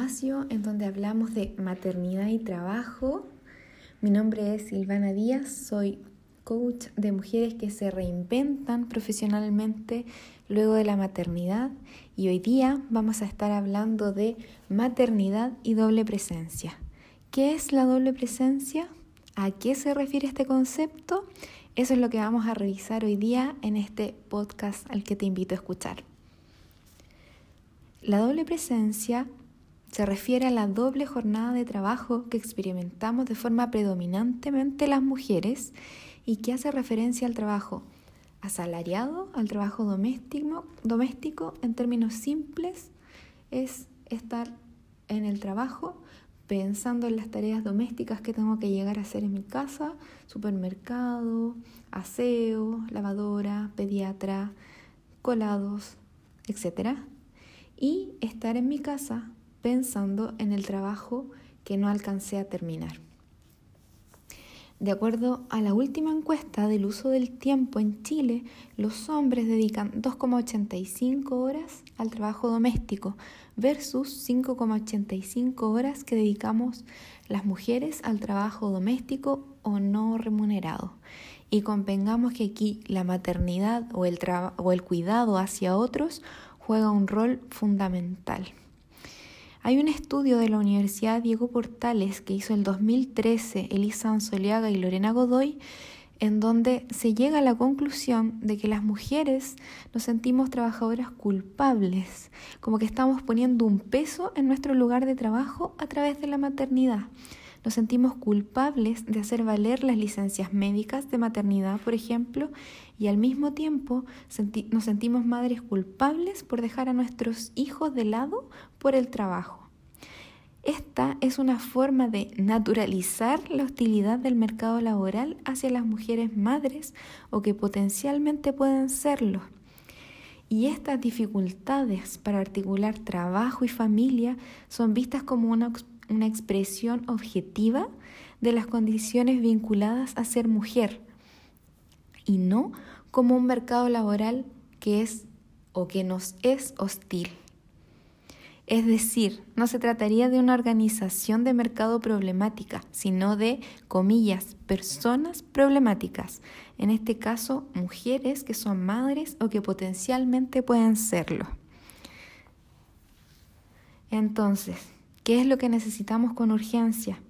en donde hablamos de maternidad y trabajo. Mi nombre es Silvana Díaz, soy coach de mujeres que se reinventan profesionalmente luego de la maternidad y hoy día vamos a estar hablando de maternidad y doble presencia. ¿Qué es la doble presencia? ¿A qué se refiere este concepto? Eso es lo que vamos a revisar hoy día en este podcast al que te invito a escuchar. La doble presencia se refiere a la doble jornada de trabajo que experimentamos de forma predominantemente las mujeres y que hace referencia al trabajo asalariado, al trabajo doméstico, doméstico. En términos simples, es estar en el trabajo pensando en las tareas domésticas que tengo que llegar a hacer en mi casa, supermercado, aseo, lavadora, pediatra, colados, etc y estar en mi casa pensando en el trabajo que no alcancé a terminar. De acuerdo a la última encuesta del uso del tiempo en Chile, los hombres dedican 2,85 horas al trabajo doméstico versus 5,85 horas que dedicamos las mujeres al trabajo doméstico o no remunerado. Y convengamos que aquí la maternidad o el, o el cuidado hacia otros juega un rol fundamental. Hay un estudio de la Universidad Diego Portales que hizo el 2013 Elisa Ansoliaga y Lorena Godoy, en donde se llega a la conclusión de que las mujeres nos sentimos trabajadoras culpables, como que estamos poniendo un peso en nuestro lugar de trabajo a través de la maternidad. Nos sentimos culpables de hacer valer las licencias médicas de maternidad, por ejemplo, y al mismo tiempo nos sentimos madres culpables por dejar a nuestros hijos de lado por el trabajo. Esta es una forma de naturalizar la hostilidad del mercado laboral hacia las mujeres madres o que potencialmente pueden serlo. Y estas dificultades para articular trabajo y familia son vistas como una una expresión objetiva de las condiciones vinculadas a ser mujer y no como un mercado laboral que es o que nos es hostil. Es decir, no se trataría de una organización de mercado problemática, sino de, comillas, personas problemáticas, en este caso mujeres que son madres o que potencialmente pueden serlo. Entonces, ¿Qué es lo que necesitamos con urgencia?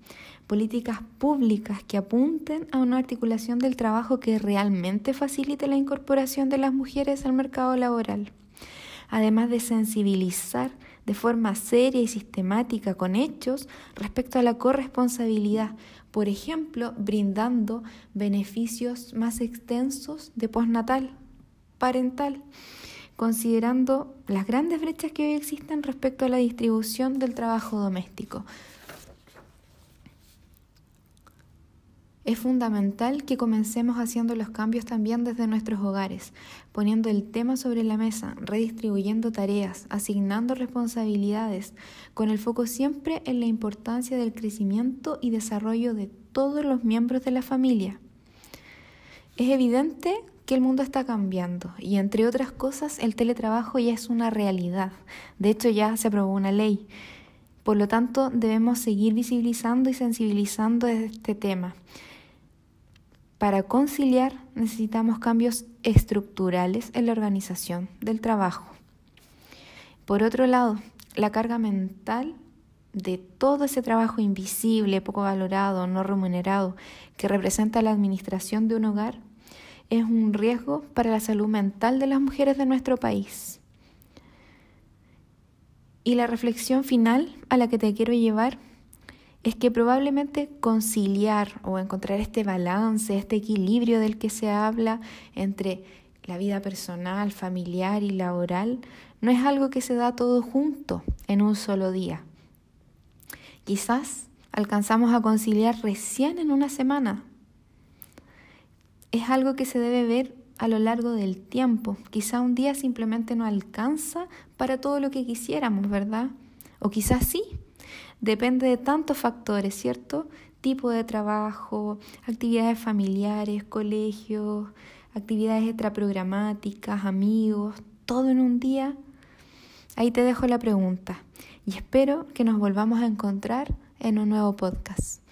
Políticas públicas que apunten a una articulación del trabajo que realmente facilite la incorporación de las mujeres al mercado laboral. Además de sensibilizar de forma seria y sistemática con hechos respecto a la corresponsabilidad, por ejemplo, brindando beneficios más extensos de postnatal, parental considerando las grandes brechas que hoy existen respecto a la distribución del trabajo doméstico. Es fundamental que comencemos haciendo los cambios también desde nuestros hogares, poniendo el tema sobre la mesa, redistribuyendo tareas, asignando responsabilidades, con el foco siempre en la importancia del crecimiento y desarrollo de todos los miembros de la familia. Es evidente que el mundo está cambiando y entre otras cosas el teletrabajo ya es una realidad. De hecho ya se aprobó una ley. Por lo tanto debemos seguir visibilizando y sensibilizando este tema. Para conciliar necesitamos cambios estructurales en la organización del trabajo. Por otro lado, la carga mental de todo ese trabajo invisible, poco valorado, no remunerado, que representa la administración de un hogar, es un riesgo para la salud mental de las mujeres de nuestro país. Y la reflexión final a la que te quiero llevar es que probablemente conciliar o encontrar este balance, este equilibrio del que se habla entre la vida personal, familiar y laboral, no es algo que se da todo junto en un solo día. Quizás alcanzamos a conciliar recién en una semana, es algo que se debe ver a lo largo del tiempo. Quizá un día simplemente no alcanza para todo lo que quisiéramos, ¿verdad? O quizás sí. Depende de tantos factores, ¿cierto? Tipo de trabajo, actividades familiares, colegios, actividades extraprogramáticas, amigos, todo en un día. Ahí te dejo la pregunta y espero que nos volvamos a encontrar en un nuevo podcast.